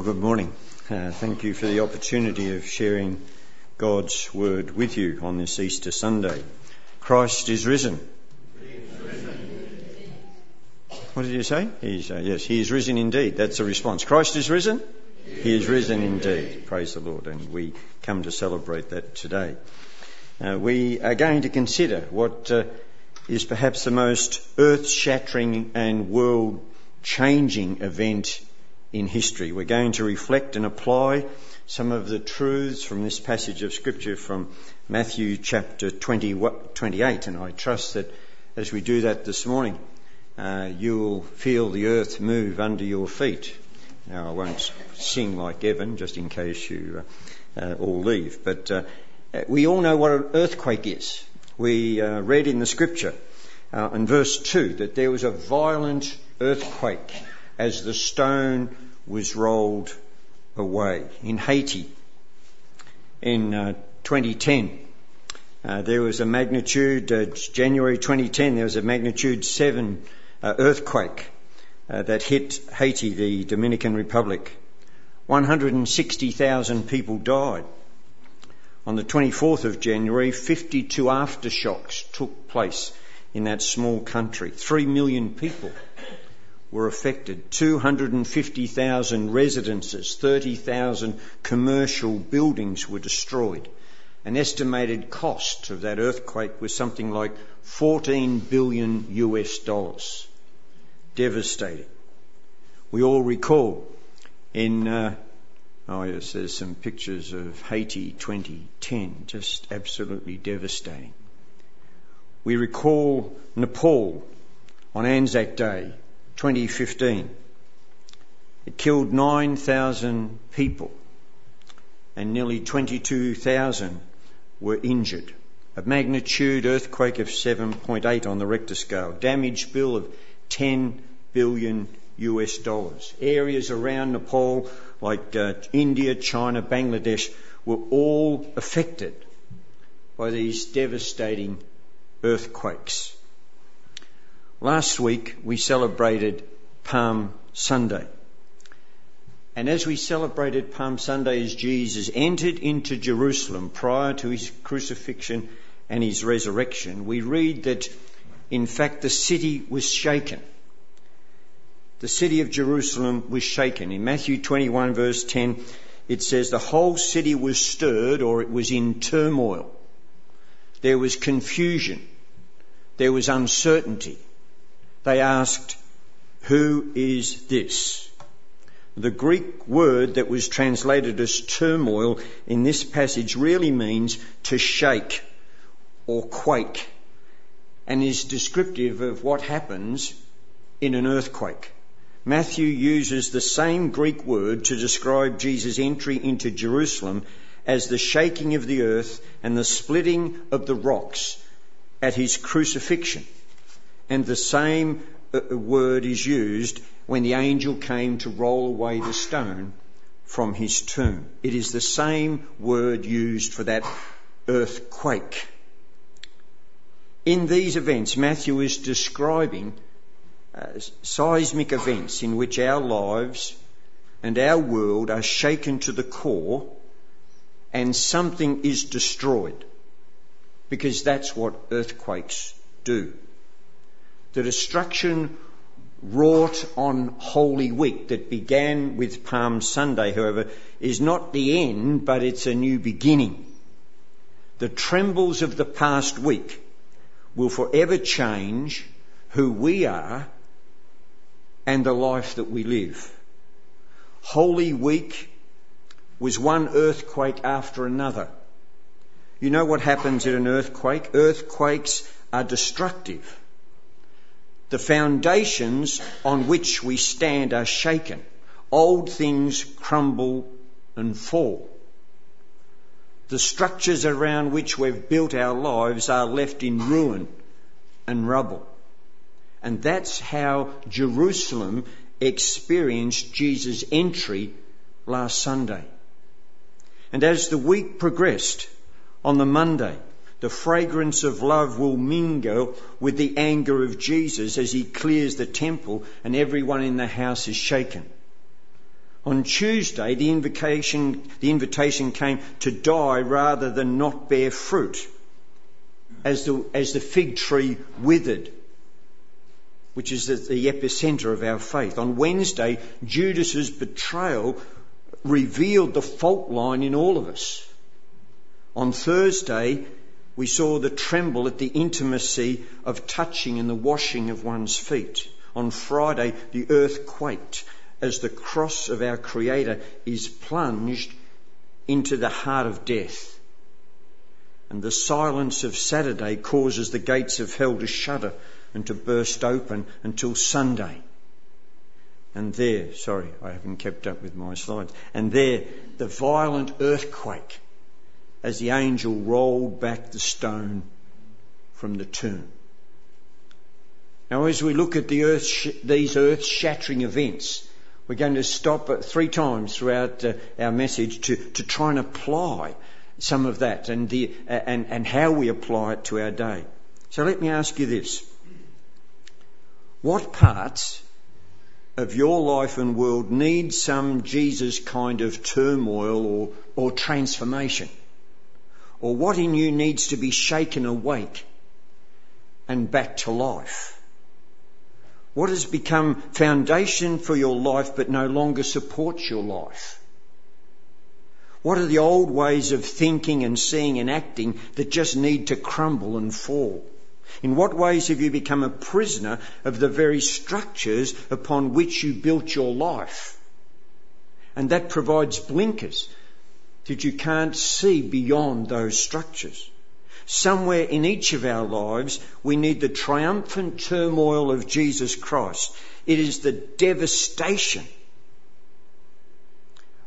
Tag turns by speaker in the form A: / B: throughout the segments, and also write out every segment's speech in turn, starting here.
A: Well, good morning. Uh, thank you for the opportunity of sharing God's word with you on this Easter Sunday. Christ is risen. What did you say? He's, uh, yes, he is risen indeed. That's the response. Christ is risen? He is risen indeed. Praise the Lord. And we come to celebrate that today. Uh, we are going to consider what uh, is perhaps the most earth shattering and world changing event in history. We're going to reflect and apply some of the truths from this passage of Scripture from Matthew chapter 20, 28, and I trust that as we do that this morning, uh, you'll feel the earth move under your feet. Now, I won't sing like Evan, just in case you uh, uh, all leave, but uh, we all know what an earthquake is. We uh, read in the Scripture uh, in verse 2 that there was a violent earthquake as the stone was rolled away. In Haiti, in uh, 2010, uh, there was a magnitude, uh, January 2010, there was a magnitude 7 uh, earthquake uh, that hit Haiti, the Dominican Republic. 160,000 people died. On the 24th of January, 52 aftershocks took place in that small country. Three million people were affected. 250,000 residences, 30,000 commercial buildings were destroyed. An estimated cost of that earthquake was something like 14 billion US dollars. Devastating. We all recall in, uh, oh yes, there's some pictures of Haiti 2010, just absolutely devastating. We recall Nepal on Anzac Day 2015. It killed 9,000 people and nearly 22,000 were injured. A magnitude earthquake of 7.8 on the Richter scale. Damage bill of 10 billion US dollars. Areas around Nepal like uh, India, China, Bangladesh were all affected by these devastating earthquakes. Last week we celebrated Palm Sunday. And as we celebrated Palm Sunday as Jesus entered into Jerusalem prior to his crucifixion and his resurrection, we read that in fact the city was shaken. The city of Jerusalem was shaken. In Matthew 21 verse 10, it says the whole city was stirred or it was in turmoil. There was confusion. There was uncertainty they asked, Who is this? The Greek word that was translated as turmoil in this passage really means to shake or quake and is descriptive of what happens in an earthquake. Matthew uses the same Greek word to describe Jesus' entry into Jerusalem as the shaking of the earth and the splitting of the rocks at his crucifixion. And the same uh, uh, word is used when the angel came to roll away the stone from his tomb. It is the same word used for that earthquake. In these events, Matthew is describing uh, seismic events in which our lives and our world are shaken to the core and something is destroyed. Because that's what earthquakes do. The destruction wrought on Holy Week that began with Palm Sunday, however, is not the end, but it's a new beginning. The trembles of the past week will forever change who we are and the life that we live. Holy Week was one earthquake after another. You know what happens in an earthquake? Earthquakes are destructive. The foundations on which we stand are shaken. Old things crumble and fall. The structures around which we've built our lives are left in ruin and rubble. And that's how Jerusalem experienced Jesus' entry last Sunday. And as the week progressed, on the Monday, the fragrance of love will mingle with the anger of Jesus as he clears the temple and everyone in the house is shaken. On Tuesday, the invitation, the invitation came to die rather than not bear fruit, as the, as the fig tree withered, which is the, the epicenter of our faith. On Wednesday, Judas's betrayal revealed the fault line in all of us. On Thursday, we saw the tremble at the intimacy of touching and the washing of one's feet. On Friday, the earth quaked as the cross of our Creator is plunged into the heart of death. And the silence of Saturday causes the gates of hell to shudder and to burst open until Sunday. And there, sorry, I haven't kept up with my slides. And there, the violent earthquake as the angel rolled back the stone from the tomb. Now, as we look at the earth, these earth shattering events, we're going to stop at three times throughout uh, our message to, to try and apply some of that and, the, uh, and, and how we apply it to our day. So let me ask you this. What parts of your life and world need some Jesus kind of turmoil or, or transformation? Or what in you needs to be shaken awake and back to life? What has become foundation for your life but no longer supports your life? What are the old ways of thinking and seeing and acting that just need to crumble and fall? In what ways have you become a prisoner of the very structures upon which you built your life? And that provides blinkers that you can't see beyond those structures. Somewhere in each of our lives, we need the triumphant turmoil of Jesus Christ. It is the devastation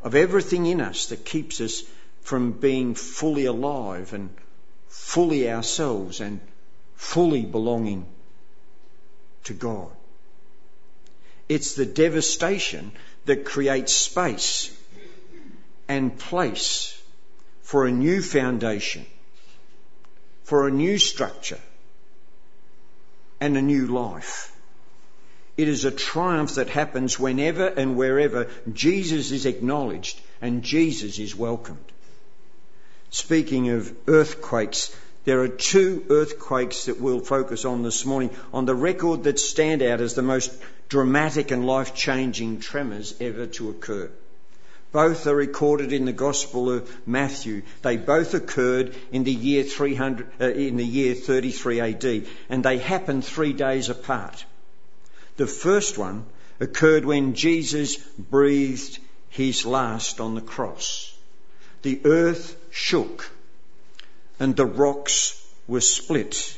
A: of everything in us that keeps us from being fully alive and fully ourselves and fully belonging to God. It's the devastation that creates space and place for a new foundation, for a new structure, and a new life. It is a triumph that happens whenever and wherever Jesus is acknowledged and Jesus is welcomed. Speaking of earthquakes, there are two earthquakes that we'll focus on this morning on the record that stand out as the most dramatic and life changing tremors ever to occur. Both are recorded in the Gospel of Matthew. They both occurred in the year 300, uh, in the year 33 AD, and they happened three days apart. The first one occurred when Jesus breathed his last on the cross. The earth shook and the rocks were split.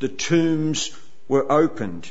A: The tombs were opened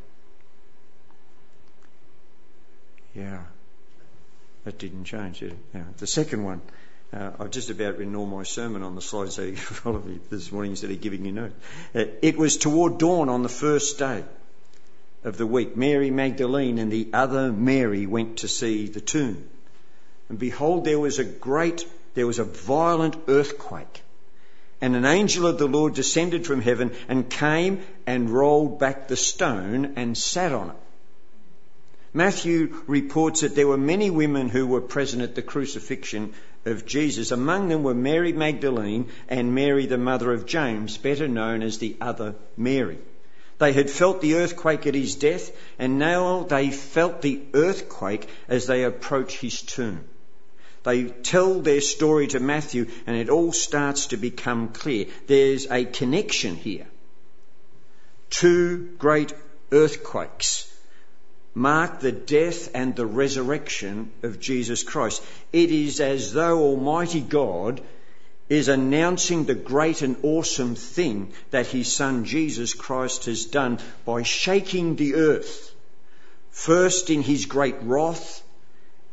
A: Yeah. That didn't change, did it? Yeah. The second one, uh, I've just about written all my sermon on the slides so you follow me this morning instead of giving you notes. Uh, it was toward dawn on the first day of the week. Mary Magdalene and the other Mary went to see the tomb. And behold, there was a great, there was a violent earthquake. And an angel of the Lord descended from heaven and came and rolled back the stone and sat on it. Matthew reports that there were many women who were present at the crucifixion of Jesus. Among them were Mary Magdalene and Mary, the mother of James, better known as the other Mary. They had felt the earthquake at his death, and now they felt the earthquake as they approach his tomb. They tell their story to Matthew, and it all starts to become clear. There's a connection here. Two great earthquakes mark the death and the resurrection of Jesus Christ. It is as though Almighty God is announcing the great and awesome thing that His Son Jesus Christ has done by shaking the earth, first in His great wrath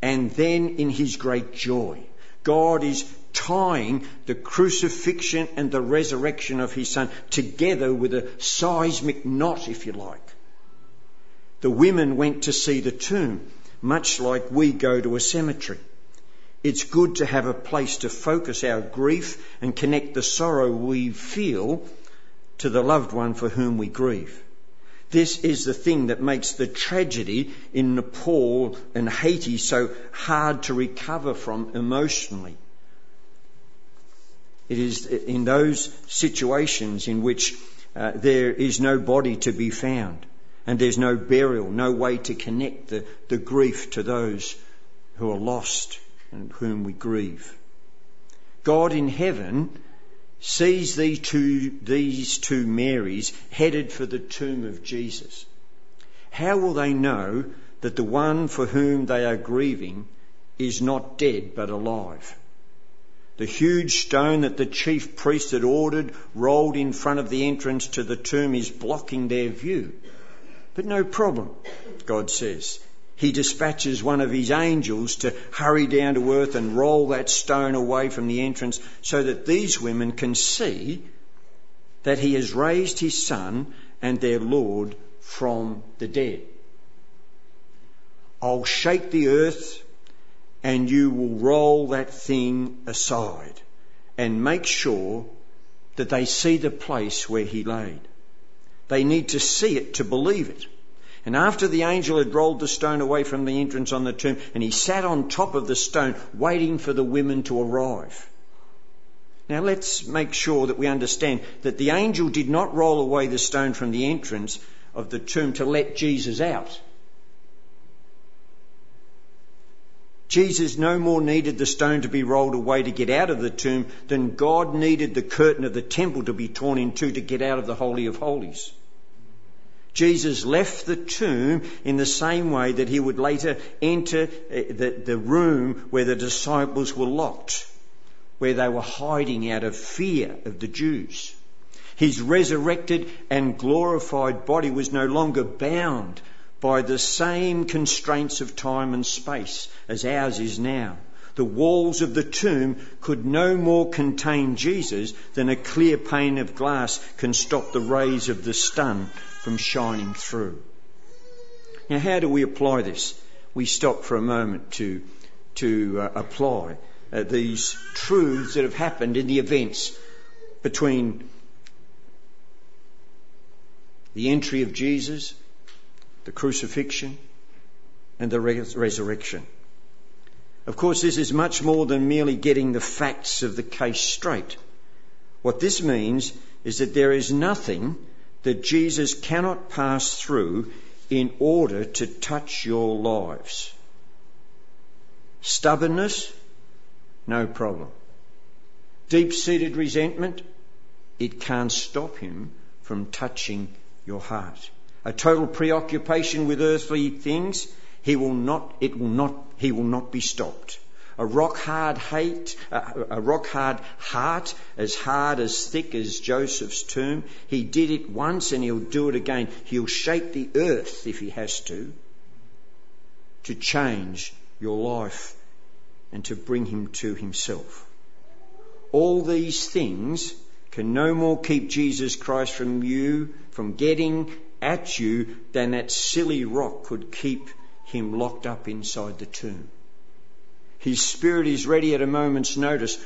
A: and then in his great joy. God is tying the crucifixion and the resurrection of his son together with a seismic knot, if you like. The women went to see the tomb, much like we go to a cemetery. It's good to have a place to focus our grief and connect the sorrow we feel to the loved one for whom we grieve. This is the thing that makes the tragedy in Nepal and Haiti so hard to recover from emotionally. It is in those situations in which uh, there is no body to be found and there's no burial, no way to connect the, the grief to those who are lost and whom we grieve. God in heaven sees these two, these two Marys headed for the tomb of Jesus. How will they know that the one for whom they are grieving is not dead but alive? The huge stone that the chief priest had ordered rolled in front of the entrance to the tomb is blocking their view. But no problem, God says. He dispatches one of his angels to hurry down to earth and roll that stone away from the entrance so that these women can see that he has raised his son and their Lord from the dead. I'll shake the earth and you will roll that thing aside and make sure that they see the place where he laid. They need to see it to believe it. And after the angel had rolled the stone away from the entrance on the tomb, and he sat on top of the stone, waiting for the women to arrive. Now let's make sure that we understand that the angel did not roll away the stone from the entrance of the tomb to let Jesus out. Jesus no more needed the stone to be rolled away to get out of the tomb than God needed the curtain of the temple to be torn in two to get out of the Holy of Holies. Jesus left the tomb in the same way that he would later enter eh, the, the room where the disciples were locked, where they were hiding out of fear of the Jews. His resurrected and glorified body was no longer bound by the same constraints of time and space as ours is now. The walls of the tomb could no more contain Jesus than a clear pane of glass can stop the rays of the sun from shining through. Now, how do we apply this? We stop for a moment to, to uh, apply uh, these truths that have happened in the events between the entry of Jesus, the crucifixion, and the res- resurrection. Of course, this is much more than merely getting the facts of the case straight. What this means is that there is nothing that Jesus cannot pass through in order to touch your lives. Stubbornness? No problem. Deep seated resentment? It can't stop him from touching your heart. A total preoccupation with earthly things? He will not, it will not, he will not be stopped a rock hard hate, a rock hard heart, as hard as thick as Joseph's tomb. He did it once and he'll do it again. He'll shake the earth if he has to, to change your life and to bring him to himself. All these things can no more keep Jesus Christ from you, from getting at you, than that silly rock could keep him locked up inside the tomb. His Spirit is ready at a moment's notice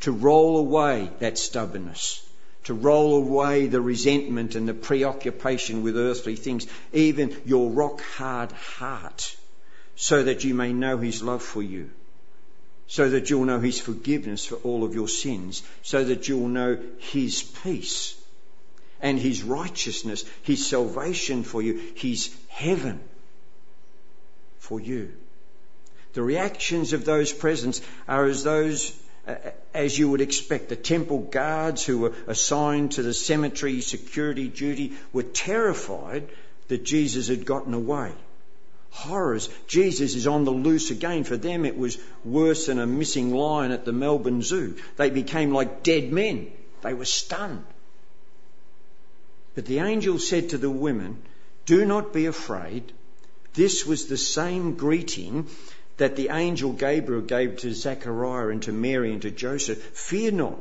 A: to roll away that stubbornness, to roll away the resentment and the preoccupation with earthly things, even your rock hard heart, so that you may know His love for you, so that you'll know His forgiveness for all of your sins, so that you'll know His peace and His righteousness, His salvation for you, His heaven for you. The reactions of those present are as those uh, as you would expect. The temple guards who were assigned to the cemetery security duty were terrified that Jesus had gotten away. Horrors. Jesus is on the loose again. For them, it was worse than a missing lion at the Melbourne Zoo. They became like dead men. They were stunned. But the angel said to the women, Do not be afraid. This was the same greeting that the angel Gabriel gave to Zechariah and to Mary and to Joseph, fear not.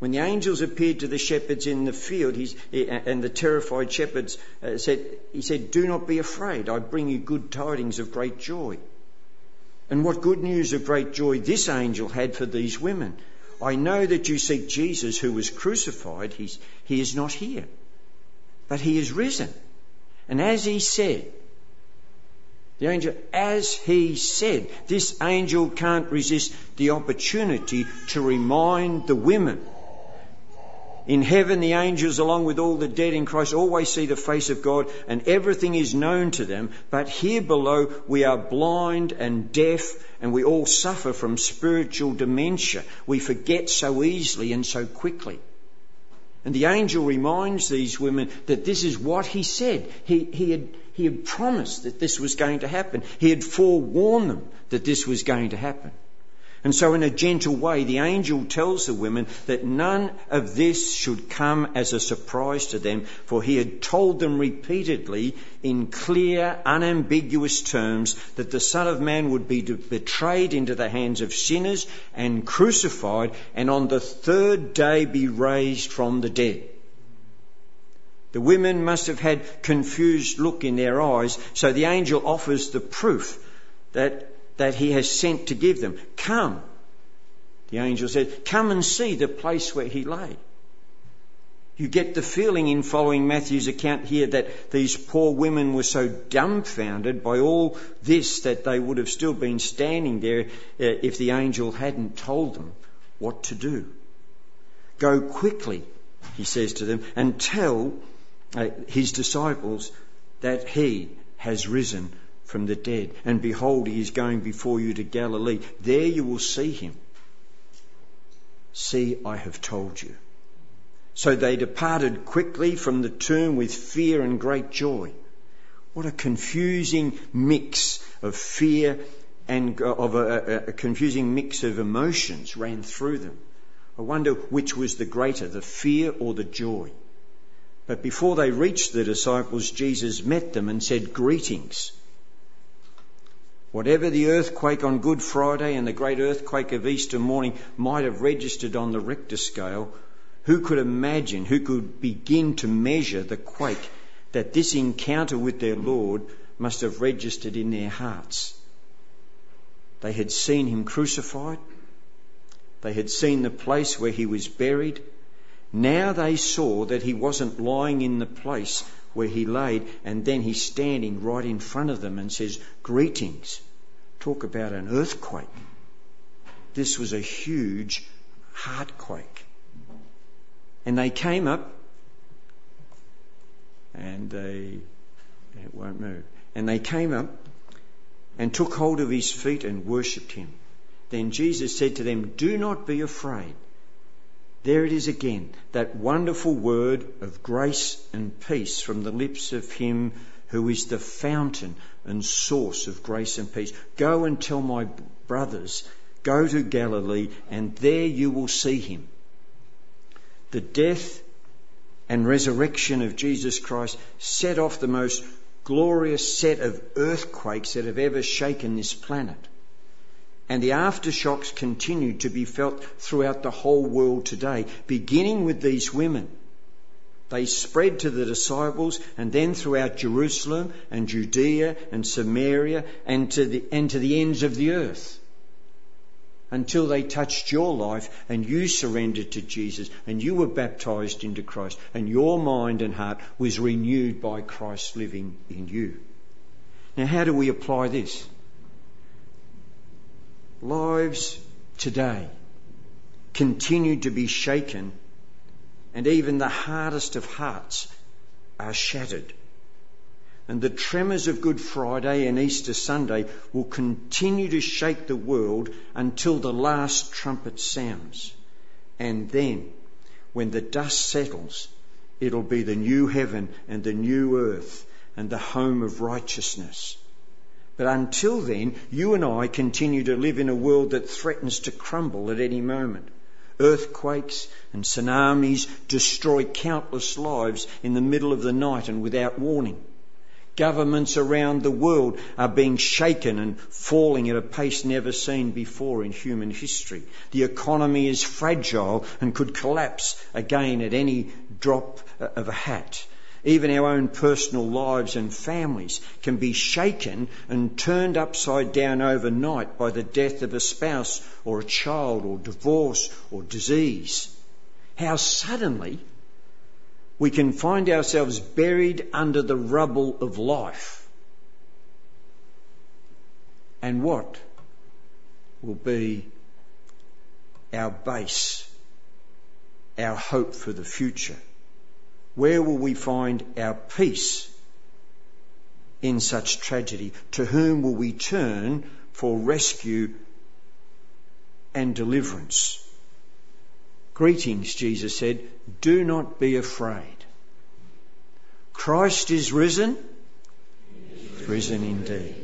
A: When the angels appeared to the shepherds in the field, and the terrified shepherds uh, said, he said, Do not be afraid. I bring you good tidings of great joy. And what good news of great joy this angel had for these women. I know that you seek Jesus who was crucified. He's, he is not here, but he is risen. And as he said, the angel, as he said, this angel can't resist the opportunity to remind the women in heaven, the angels, along with all the dead in Christ, always see the face of God and everything is known to them. But here below, we are blind and deaf and we all suffer from spiritual dementia. We forget so easily and so quickly. And the angel reminds these women that this is what he said. He, he, had, he had promised that this was going to happen. He had forewarned them that this was going to happen. And so, in a gentle way, the angel tells the women that none of this should come as a surprise to them, for he had told them repeatedly in clear, unambiguous terms that the Son of Man would be betrayed into the hands of sinners and crucified, and on the third day be raised from the dead. The women must have had confused look in their eyes, so the angel offers the proof that that he has sent to give them. Come. The angel said, Come and see the place where he lay. You get the feeling in following Matthew's account here that these poor women were so dumbfounded by all this that they would have still been standing there uh, if the angel hadn't told them what to do. Go quickly, he says to them, and tell uh, his disciples that he has risen from the dead. And behold, he is going before you to Galilee. There you will see him. See, I have told you. So they departed quickly from the tomb with fear and great joy. What a confusing mix of fear and of a, a, a confusing mix of emotions ran through them. I wonder which was the greater, the fear or the joy. But before they reached the disciples, Jesus met them and said, Greetings. Whatever the earthquake on Good Friday and the great earthquake of Easter morning might have registered on the Richter scale, who could imagine, who could begin to measure the quake that this encounter with their Lord must have registered in their hearts? They had seen him crucified. They had seen the place where he was buried. Now they saw that he wasn't lying in the place where he laid, and then he's standing right in front of them and says, Greetings. Talk about an earthquake. This was a huge heartquake. And they came up, and they, it won't move. And they came up and took hold of his feet and worshipped him. Then Jesus said to them, Do not be afraid. There it is again, that wonderful word of grace and peace from the lips of him who is the fountain and source of grace and peace. Go and tell my brothers, go to Galilee, and there you will see him. The death and resurrection of Jesus Christ set off the most glorious set of earthquakes that have ever shaken this planet. And the aftershocks continue to be felt throughout the whole world today, beginning with these women. They spread to the disciples and then throughout Jerusalem and Judea and Samaria and to the, and to the ends of the earth until they touched your life and you surrendered to Jesus and you were baptized into Christ and your mind and heart was renewed by Christ living in you. Now, how do we apply this? Lives today continue to be shaken, and even the hardest of hearts are shattered. And the tremors of Good Friday and Easter Sunday will continue to shake the world until the last trumpet sounds. And then, when the dust settles, it'll be the new heaven and the new earth and the home of righteousness. But until then, you and I continue to live in a world that threatens to crumble at any moment. Earthquakes and tsunamis destroy countless lives in the middle of the night and without warning. Governments around the world are being shaken and falling at a pace never seen before in human history. The economy is fragile and could collapse again at any drop of a hat. Even our own personal lives and families can be shaken and turned upside down overnight by the death of a spouse or a child or divorce or disease. How suddenly we can find ourselves buried under the rubble of life. And what will be our base, our hope for the future? Where will we find our peace in such tragedy? To whom will we turn for rescue and deliverance? Greetings, Jesus said, do not be afraid. Christ is risen, risen indeed.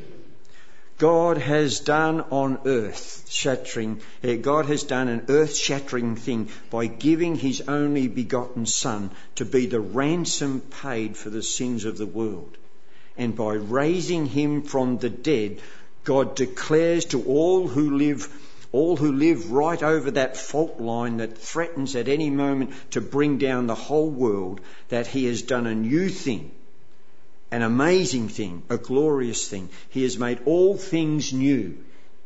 A: God has done on earth shattering, eh, God has done an earth shattering thing by giving his only begotten Son to be the ransom paid for the sins of the world. And by raising him from the dead, God declares to all who live all who live right over that fault line that threatens at any moment to bring down the whole world, that he has done a new thing an amazing thing, a glorious thing. He has made all things new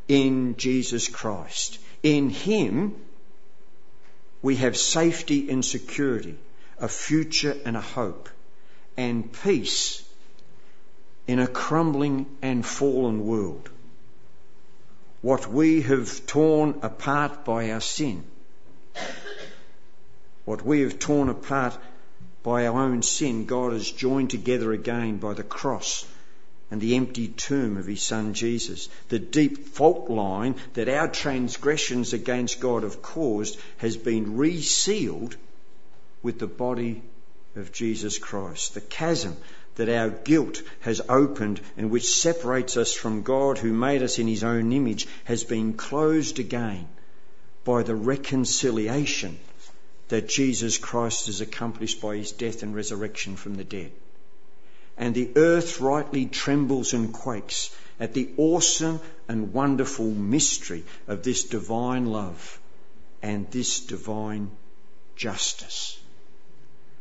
A: in Jesus Christ. In Him, we have safety and security, a future and a hope, and peace in a crumbling and fallen world. What we have torn apart by our sin, what we have torn apart by our own sin, God has joined together again by the cross and the empty tomb of his son Jesus. The deep fault line that our transgressions against God have caused has been resealed with the body of Jesus Christ. The chasm that our guilt has opened and which separates us from God who made us in his own image has been closed again by the reconciliation that Jesus Christ has accomplished by his death and resurrection from the dead. And the earth rightly trembles and quakes at the awesome and wonderful mystery of this divine love and this divine justice.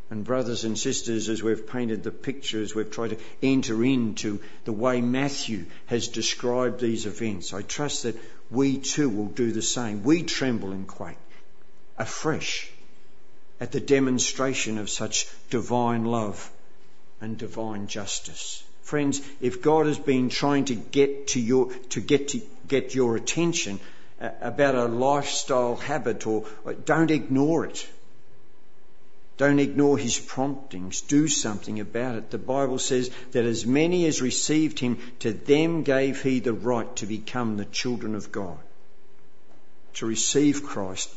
A: And brothers and sisters, as we've painted the pictures, we've tried to enter into the way Matthew has described these events. I trust that we too will do the same. We tremble and quake afresh at the demonstration of such divine love and divine justice. Friends, if God has been trying to get to your, to get to get your attention uh, about a lifestyle habit or don't ignore it. Don't ignore his promptings. Do something about it. The Bible says that as many as received him, to them gave he the right to become the children of God. To receive Christ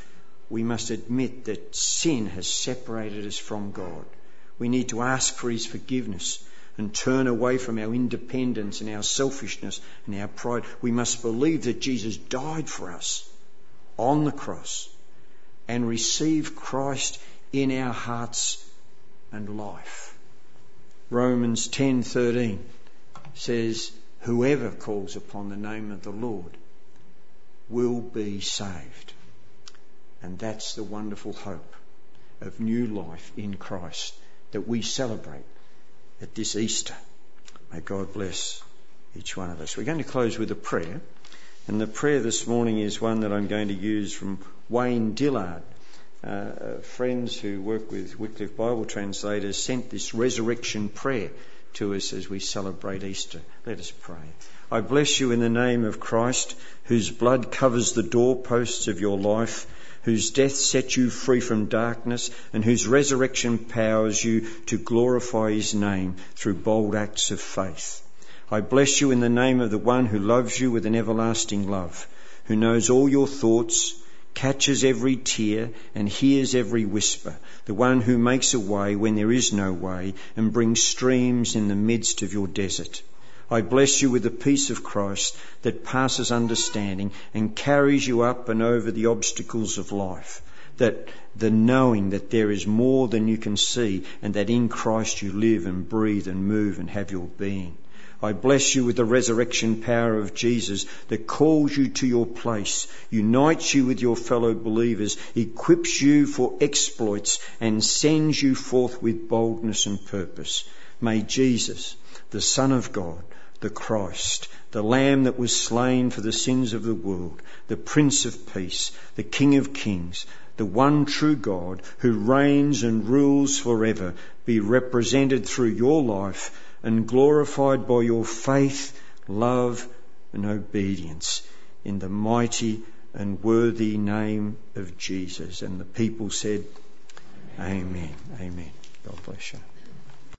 A: we must admit that sin has separated us from God. We need to ask for His forgiveness and turn away from our independence and our selfishness and our pride. We must believe that Jesus died for us on the cross and receive Christ in our hearts and life. Romans 10:13 says whoever calls upon the name of the Lord will be saved. And that's the wonderful hope of new life in Christ that we celebrate at this Easter. May God bless each one of us. We're going to close with a prayer. And the prayer this morning is one that I'm going to use from Wayne Dillard. Uh, friends who work with Wycliffe Bible translators sent this resurrection prayer to us as we celebrate Easter. Let us pray. I bless you in the name of Christ, whose blood covers the doorposts of your life whose death set you free from darkness and whose resurrection powers you to glorify his name through bold acts of faith. I bless you in the name of the one who loves you with an everlasting love, who knows all your thoughts, catches every tear and hears every whisper, the one who makes a way when there is no way and brings streams in the midst of your desert. I bless you with the peace of Christ that passes understanding and carries you up and over the obstacles of life. that the knowing that there is more than you can see and that in Christ you live and breathe and move and have your being. I bless you with the resurrection power of Jesus that calls you to your place, unites you with your fellow believers, equips you for exploits, and sends you forth with boldness and purpose. May Jesus, the Son of God, the Christ, the Lamb that was slain for the sins of the world, the Prince of Peace, the King of Kings, the one true God who reigns and rules forever, be represented through your life and glorified by your faith, love, and obedience in the mighty and worthy name of Jesus. And the people said, Amen. Amen. God bless you.